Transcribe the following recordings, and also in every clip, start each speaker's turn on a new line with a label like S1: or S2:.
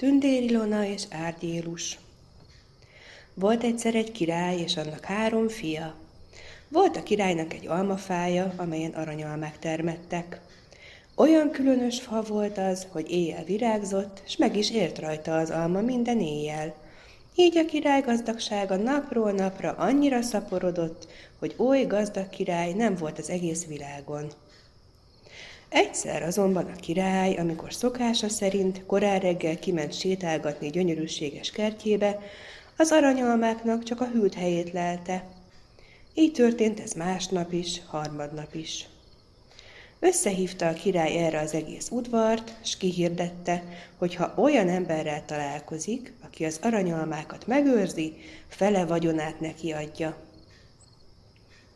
S1: Tündér Ilona és Árgyélus Volt egyszer egy király, és annak három fia. Volt a királynak egy almafája, amelyen aranyalmák termettek. Olyan különös fa volt az, hogy éjjel virágzott, s meg is ért rajta az alma minden éjjel. Így a király gazdagsága napról napra annyira szaporodott, hogy oly gazdag király nem volt az egész világon. Egyszer azonban a király, amikor szokása szerint korán reggel kiment sétálgatni gyönyörűséges kertjébe, az aranyalmáknak csak a hűlt helyét lelte. Így történt ez másnap is, harmadnap is. Összehívta a király erre az egész udvart, s kihirdette, hogy ha olyan emberrel találkozik, aki az aranyalmákat megőrzi, fele vagyonát neki adja.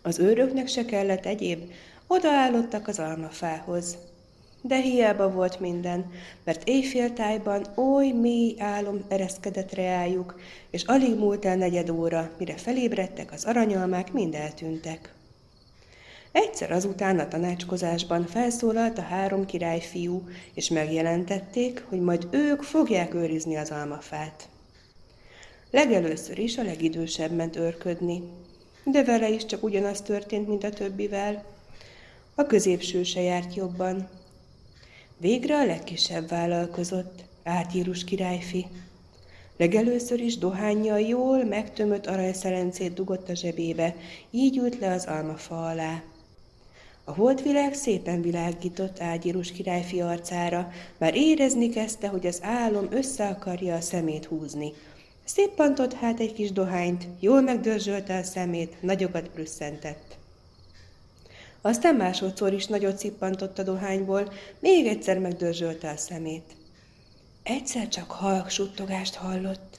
S1: Az őröknek se kellett egyéb, Odaállottak az almafához. De hiába volt minden, mert éjféltájban oly mély álom ereszkedett reájuk, és alig múlt el negyed óra, mire felébredtek, az aranyalmák mind eltűntek. Egyszer azután a tanácskozásban felszólalt a három királyfiú, és megjelentették, hogy majd ők fogják őrizni az almafát. Legelőször is a legidősebb ment őrködni, de vele is csak ugyanaz történt, mint a többivel – a középső se járt jobban. Végre a legkisebb vállalkozott, átírus királyfi. Legelőször is dohányjal jól megtömött aranyszelencét dugott a zsebébe, így ült le az almafa alá. A holdvilág szépen világított ágyírus királyfi arcára, már érezni kezdte, hogy az álom össze akarja a szemét húzni. Széppantott hát egy kis dohányt, jól megdörzsölte a szemét, nagyokat brüsszentett. Aztán másodszor is nagyot szippantott a dohányból, még egyszer megdörzsölte a szemét. Egyszer csak halk suttogást hallott.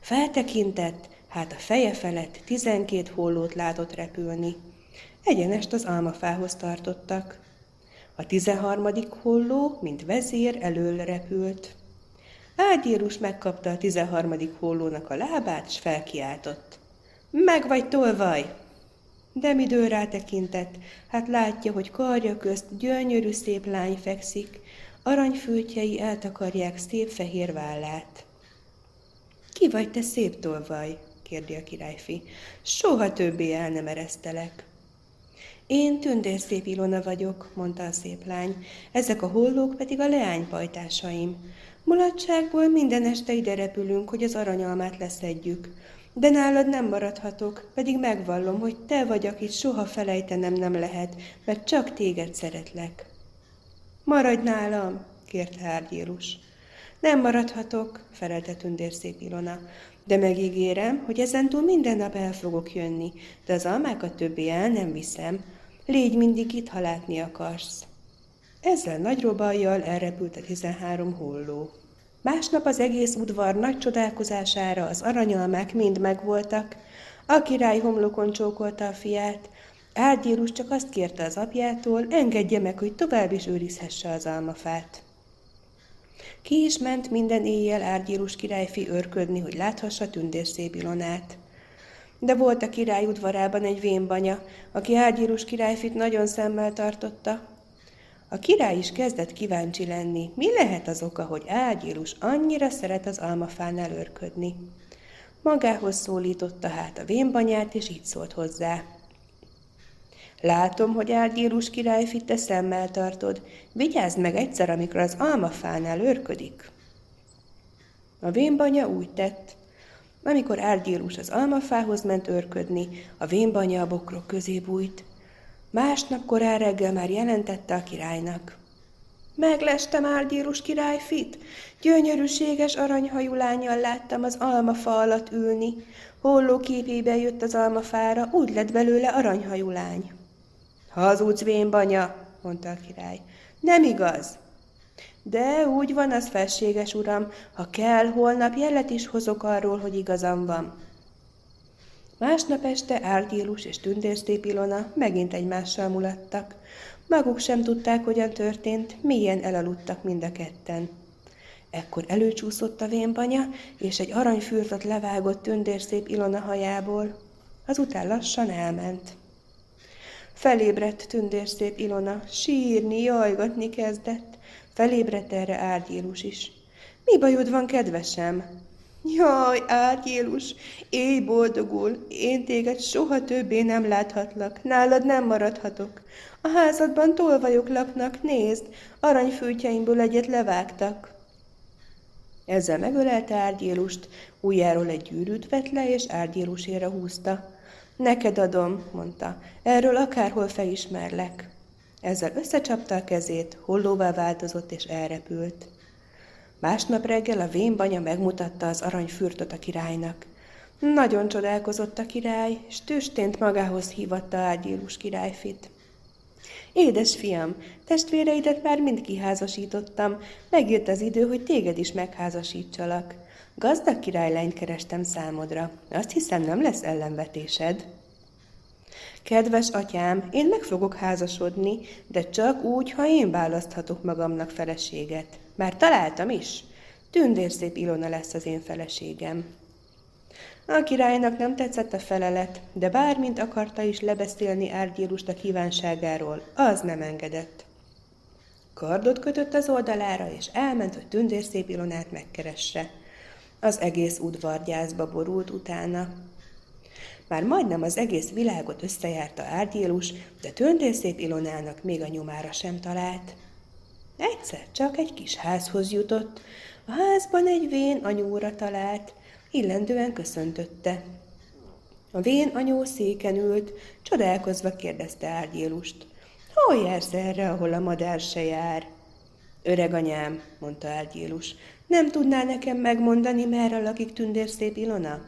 S1: Feltekintett, hát a feje felett tizenkét hollót látott repülni. Egyenest az almafához tartottak. A tizenharmadik holló, mint vezér, elől repült. Ágyérus megkapta a tizenharmadik hollónak a lábát, s felkiáltott. Meg vagy tolvaj! De midő rátekintett, hát látja, hogy karja közt gyönyörű szép lány fekszik, aranyfültjei eltakarják szép fehér vállát. Ki vagy te szép tolvaj? kérdi a királyfi. Soha többé el nem eresztelek. Én szép Ilona vagyok, mondta a szép lány, ezek a hollók pedig a leánypajtásaim. Mulatságból minden este ide repülünk, hogy az aranyalmát leszedjük. De nálad nem maradhatok, pedig megvallom, hogy te vagy, akit soha felejtenem nem lehet, mert csak téged szeretlek. Maradj nálam, kérte Árgyélus. Nem maradhatok, felelte szép Ilona, de megígérem, hogy ezentúl minden nap el fogok jönni, de az almákat többé el nem viszem. Légy mindig itt, ha látni akarsz. Ezzel nagy robajjal elrepült a tizenhárom holló. Másnap az egész udvar nagy csodálkozására az aranyalmák mind megvoltak, a király homlokon csókolta a fiát, Árdírus csak azt kérte az apjától, engedje meg, hogy tovább is őrizhesse az almafát. Ki is ment minden éjjel Árdírus királyfi örködni, hogy láthassa tündérszép Ilonát. De volt a király udvarában egy vénbanya, aki Árdírus királyfit nagyon szemmel tartotta, a király is kezdett kíváncsi lenni, mi lehet az oka, hogy Ágyilus annyira szeret az almafánál örködni. Magához szólította hát a vénbanyát, és így szólt hozzá. Látom, hogy Ágyilus király te szemmel tartod. Vigyázd meg egyszer, amikor az almafánál örködik. A vénbanya úgy tett. Amikor Árgyélus az almafához ment örködni, a vénbanya a bokrok közé bújt. Másnap korán reggel már jelentette a királynak. Meglestem Árdírus királyfit, gyönyörűséges aranyhajú lányjal láttam az almafa alatt ülni. Holló képében jött az almafára, úgy lett belőle aranyhajú lány. Hazudsz, banya, mondta a király. Nem igaz. De úgy van az felséges uram, ha kell, holnap jelet is hozok arról, hogy igazam van. Másnap este Árgyélus és Tündérszép Ilona megint egymással mulattak. Maguk sem tudták, hogyan történt, milyen elaludtak mind a ketten. Ekkor előcsúszott a vénbanya, és egy aranyfürtöt levágott tündérszép Ilona hajából. Azután lassan elment. Felébredt tündérszép Ilona, sírni, jajgatni kezdett. Felébredt erre Árgyélus is. Mi bajod van, kedvesem? Jaj, Árgyélus, éj boldogul, én téged soha többé nem láthatlak, nálad nem maradhatok. A házadban tolvajok laknak, nézd, aranyfűtjeimből egyet levágtak. Ezzel megölelte Árgyélust, ujjáról egy gyűrűt vett le, és Árgyélusére húzta. Neked adom, mondta, erről akárhol felismerlek. Ezzel összecsapta a kezét, hollóvá változott és elrepült. Másnap reggel a vénbanya megmutatta az aranyfürtöt a királynak. Nagyon csodálkozott a király, és tüstént magához hívatta Árgyélus királyfit. Édes fiam, testvéreidet már mind kiházasítottam, megjött az idő, hogy téged is megházasítsalak. Gazdag királylányt kerestem számodra. Azt hiszem, nem lesz ellenvetésed. Kedves atyám, én meg fogok házasodni, de csak úgy, ha én választhatok magamnak feleséget. Már találtam is. Tündérszép Ilona lesz az én feleségem. A királynak nem tetszett a felelet, de bármint akarta is lebeszélni Árgyélust a kívánságáról, az nem engedett. Kardot kötött az oldalára, és elment, hogy tündérszép Ilonát megkeresse. Az egész udvargyászba borult utána. Már majdnem az egész világot összejárta Árgyélus, de tündérszép Ilonának még a nyomára sem talált. Egyszer csak egy kis házhoz jutott, a házban egy vén anyóra talált, illendően köszöntötte. A vén anyó széken ült, csodálkozva kérdezte Árgyélust. Hol jársz erre, ahol a madár se jár? Öreg anyám, mondta Árgyélus, nem tudná nekem megmondani, merre lakik tündérszép Ilona?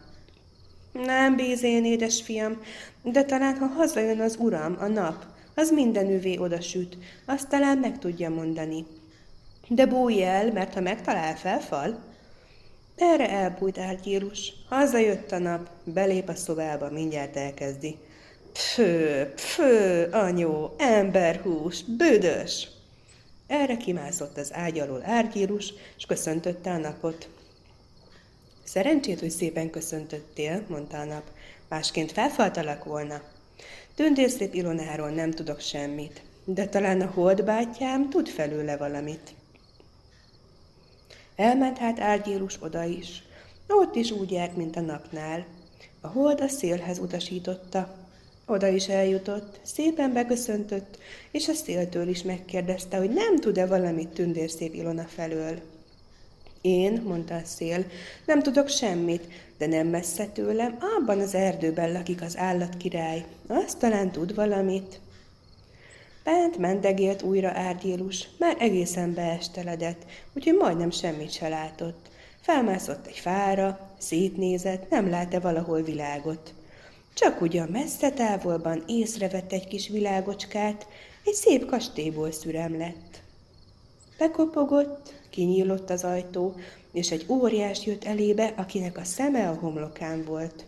S1: Nem bízén, édes fiam, de talán, ha hazajön az uram, a nap, az mindenüvé odasüt, azt talán meg tudja mondani. De bújj el, mert ha megtalál, felfal. Erre elbújt Árgyírus. Hazajött a nap, belép a szobába, mindjárt elkezdi. Pfő, pfő, anyó, emberhús, büdös! Erre kimászott az ágy alól Árgyírus, és köszöntötte a napot. Szerencsét, hogy szépen köszöntöttél, mondta a nap. Másként felfaltalak volna. Tündérszép Ilonáról nem tudok semmit, de talán a holdbátyám tud felőle valamit. Elment hát Árgyélus oda is. Ott is úgy járt, mint a napnál. A hold a szélhez utasította. Oda is eljutott, szépen beköszöntött, és a széltől is megkérdezte, hogy nem tud-e valamit tündérszép Ilona felől. Én, mondta a szél, nem tudok semmit, de nem messze tőlem, abban az erdőben lakik az állatkirály. Azt talán tud valamit. Bent mendegélt újra Árgyélus, már egészen beesteledett, úgyhogy majdnem semmit se látott. Felmászott egy fára, szétnézett, nem látta valahol világot. Csak ugyan messze távolban észrevett egy kis világocskát, egy szép kastélyból szürem lett. Bekopogott, kinyílott az ajtó, és egy óriás jött elébe, akinek a szeme a homlokán volt.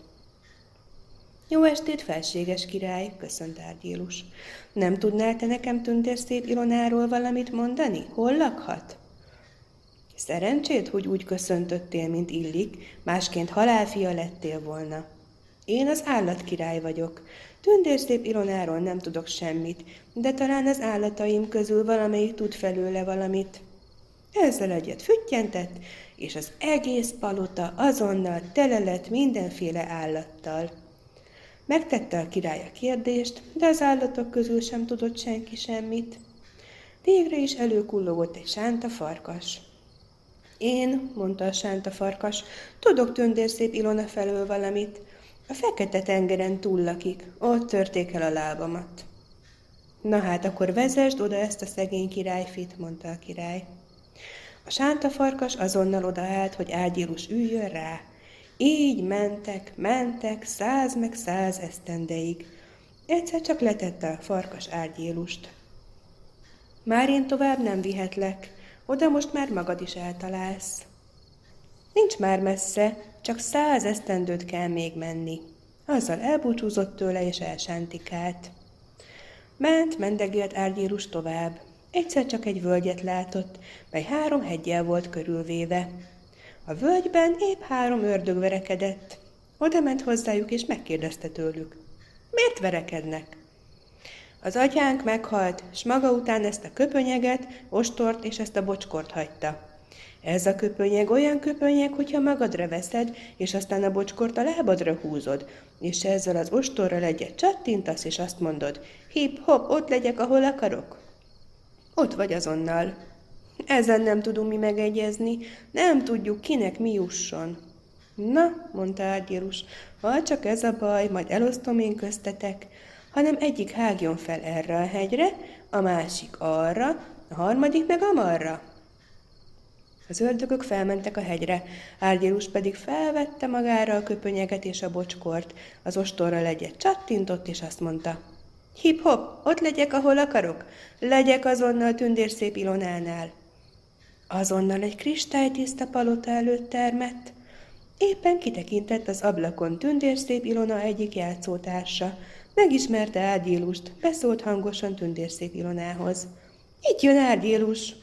S1: Jó estét, felséges király, köszönt Árgyélus. Nem tudnál te nekem tündérszép Ilonáról valamit mondani? Hol lakhat? Szerencsét, hogy úgy köszöntöttél, mint illik, másként halálfia lettél volna. Én az állatkirály vagyok. Tündérszép Ilonáról nem tudok semmit, de talán az állataim közül valamelyik tud felőle valamit. Ezzel egyet füttyentett, és az egész palota azonnal tele lett mindenféle állattal. Megtette a király a kérdést, de az állatok közül sem tudott senki semmit. Végre is előkullogott egy sánta farkas. Én, mondta a sánta farkas, tudok tündérszép Ilona felől valamit. A fekete tengeren túl lakik, ott törték el a lábamat. Na hát, akkor vezesd oda ezt a szegény királyfit, mondta a király. A sánta farkas azonnal odaállt, hogy ágyírus üljön rá, így mentek, mentek, száz meg száz esztendeig. Egyszer csak letette a farkas árgyélust. Már én tovább nem vihetlek, oda most már magad is eltalálsz. Nincs már messze, csak száz esztendőt kell még menni. Azzal elbúcsúzott tőle és elsántikált. Ment, mendegélt árgyélus tovább. Egyszer csak egy völgyet látott, mely három hegyel volt körülvéve. A völgyben épp három ördög verekedett. Oda ment hozzájuk, és megkérdezte tőlük. Miért verekednek? Az atyánk meghalt, s maga után ezt a köpönyeget, ostort és ezt a bocskort hagyta. Ez a köpönyeg olyan köpönyeg, hogyha magadra veszed, és aztán a bocskort a lábadra húzod, és ezzel az ostorral egyet csattintasz, és azt mondod, hip-hop, ott legyek, ahol akarok. Ott vagy azonnal. Ezen nem tudunk mi megegyezni, nem tudjuk, kinek mi jusson. Na, mondta Árgyérus, ha csak ez a baj, majd elosztom én köztetek, hanem egyik hágjon fel erre a hegyre, a másik arra, a harmadik meg amarra. Az ördögök felmentek a hegyre, Árgyérus pedig felvette magára a köpönyeget és a bocskort, az ostorral egyet csattintott, és azt mondta, Hip-hop, ott legyek, ahol akarok, legyek azonnal tündérszép Ilonánál. Azonnal egy kristálytiszta palota előtt termett. Éppen kitekintett az ablakon tündérszép Ilona egyik játszótársa. Megismerte Árdílust, beszólt hangosan tündérszép Ilonához. Itt jön Árdílus!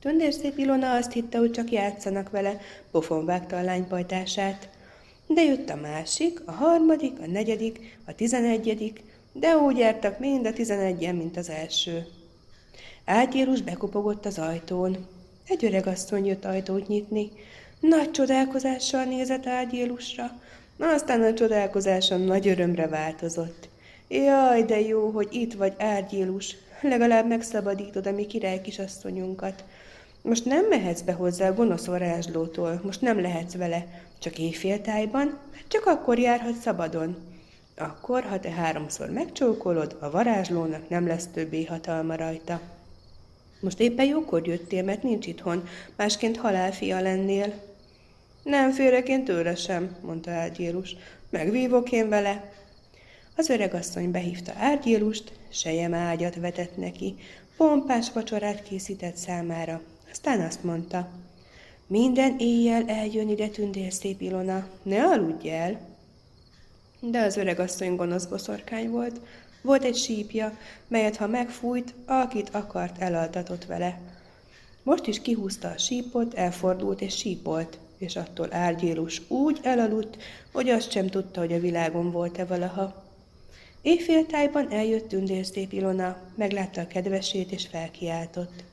S1: Tündérszép Ilona azt hitte, hogy csak játszanak vele, pofon vágta a lánypajtását. De jött a másik, a harmadik, a negyedik, a tizenegyedik, de úgy jártak mind a tizenegyen, mint az első. Ágyérus bekopogott az ajtón. Egy öreg asszony jött ajtót nyitni. Nagy csodálkozással nézett Ágyélusra, aztán a csodálkozása nagy örömre változott. Jaj, de jó, hogy itt vagy, Árgyélus, legalább megszabadítod a mi király kisasszonyunkat. Most nem mehetsz be hozzá a gonosz varázslótól, most nem lehetsz vele, csak éjféltájban, csak akkor járhat szabadon. Akkor, ha te háromszor megcsókolod, a varázslónak nem lesz többé hatalma rajta. Most éppen jókor jöttél, mert nincs itthon, másként halálfia lennél. Nem félek én tőle sem, mondta Árgyélus. Megvívok én vele. Az öregasszony behívta Árgyélust, sejem ágyat vetett neki, pompás vacsorát készített számára. Aztán azt mondta, minden éjjel eljön ide tündér szép Ilona, ne aludj el. De az öregasszony gonosz boszorkány volt, volt egy sípja, melyet ha megfújt, akit akart, elaltatott vele. Most is kihúzta a sípot, elfordult és sípolt, és attól árgyélus úgy elaludt, hogy azt sem tudta, hogy a világon volt-e valaha. Éjféltájban eljött tündérszép Ilona, meglátta a kedvesét és felkiáltott.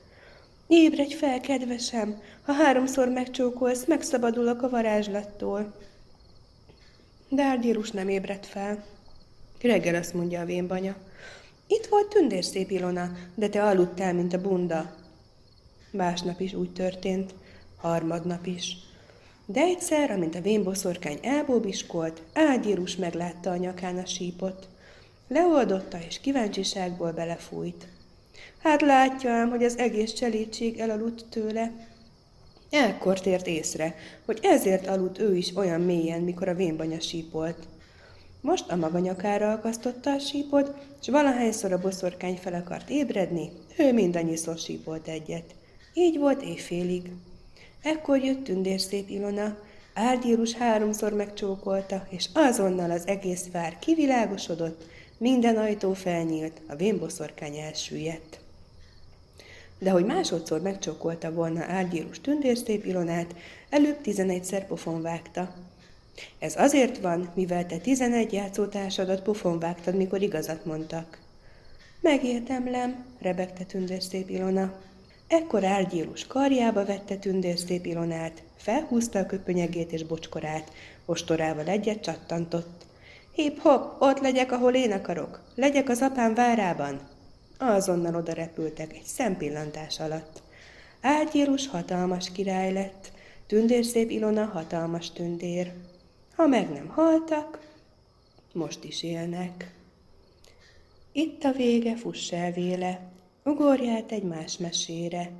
S1: Ébredj fel, kedvesem! Ha háromszor megcsókolsz, megszabadulok a varázslattól. De Árgyérus nem ébredt fel. Reggel azt mondja a vénbanya. Itt volt tündérszép Ilona, de te aludtál, mint a bunda. Másnap is úgy történt, harmadnap is. De egyszer, amint a vénboszorkány elbóbiskolt, Ágyírus meglátta a nyakán a sípot. Leoldotta, és kíváncsiságból belefújt. Hát látja ám, hogy az egész cselédség elaludt tőle. Ekkor tért észre, hogy ezért aludt ő is olyan mélyen, mikor a vénbanya sípolt. Most a maga nyakára akasztotta a sípot, és valahányszor a boszorkány fel akart ébredni, ő mindannyiszor sípolt egyet. Így volt éjfélig. Ekkor jött tündérszép Ilona, Árdírus háromszor megcsókolta, és azonnal az egész vár kivilágosodott, minden ajtó felnyílt, a vénboszorkány elsüllyedt. De hogy másodszor megcsókolta volna Árdírus tündérszép Ilonát, előbb tizenegyszer pofon vágta. Ez azért van, mivel te tizenegy játszótársadat pofon vágtad, mikor igazat mondtak. Megérdemlem, rebegte tündérszép Ilona. Ekkor Árgyélus karjába vette tündérszép Ilonát, felhúzta a köpönyegét és bocskorát, ostorával egyet csattantott. Hip-hop, ott legyek, ahol én akarok, legyek az apám várában. Azonnal oda repültek egy szempillantás alatt. Árgyélus hatalmas király lett, tündérszép Ilona hatalmas tündér. Ha meg nem haltak, most is élnek. Itt a vége, fuss el véle, ugorját egy más mesére,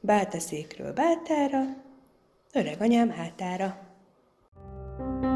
S1: bátaszékről bátára, öreg anyám hátára. thank you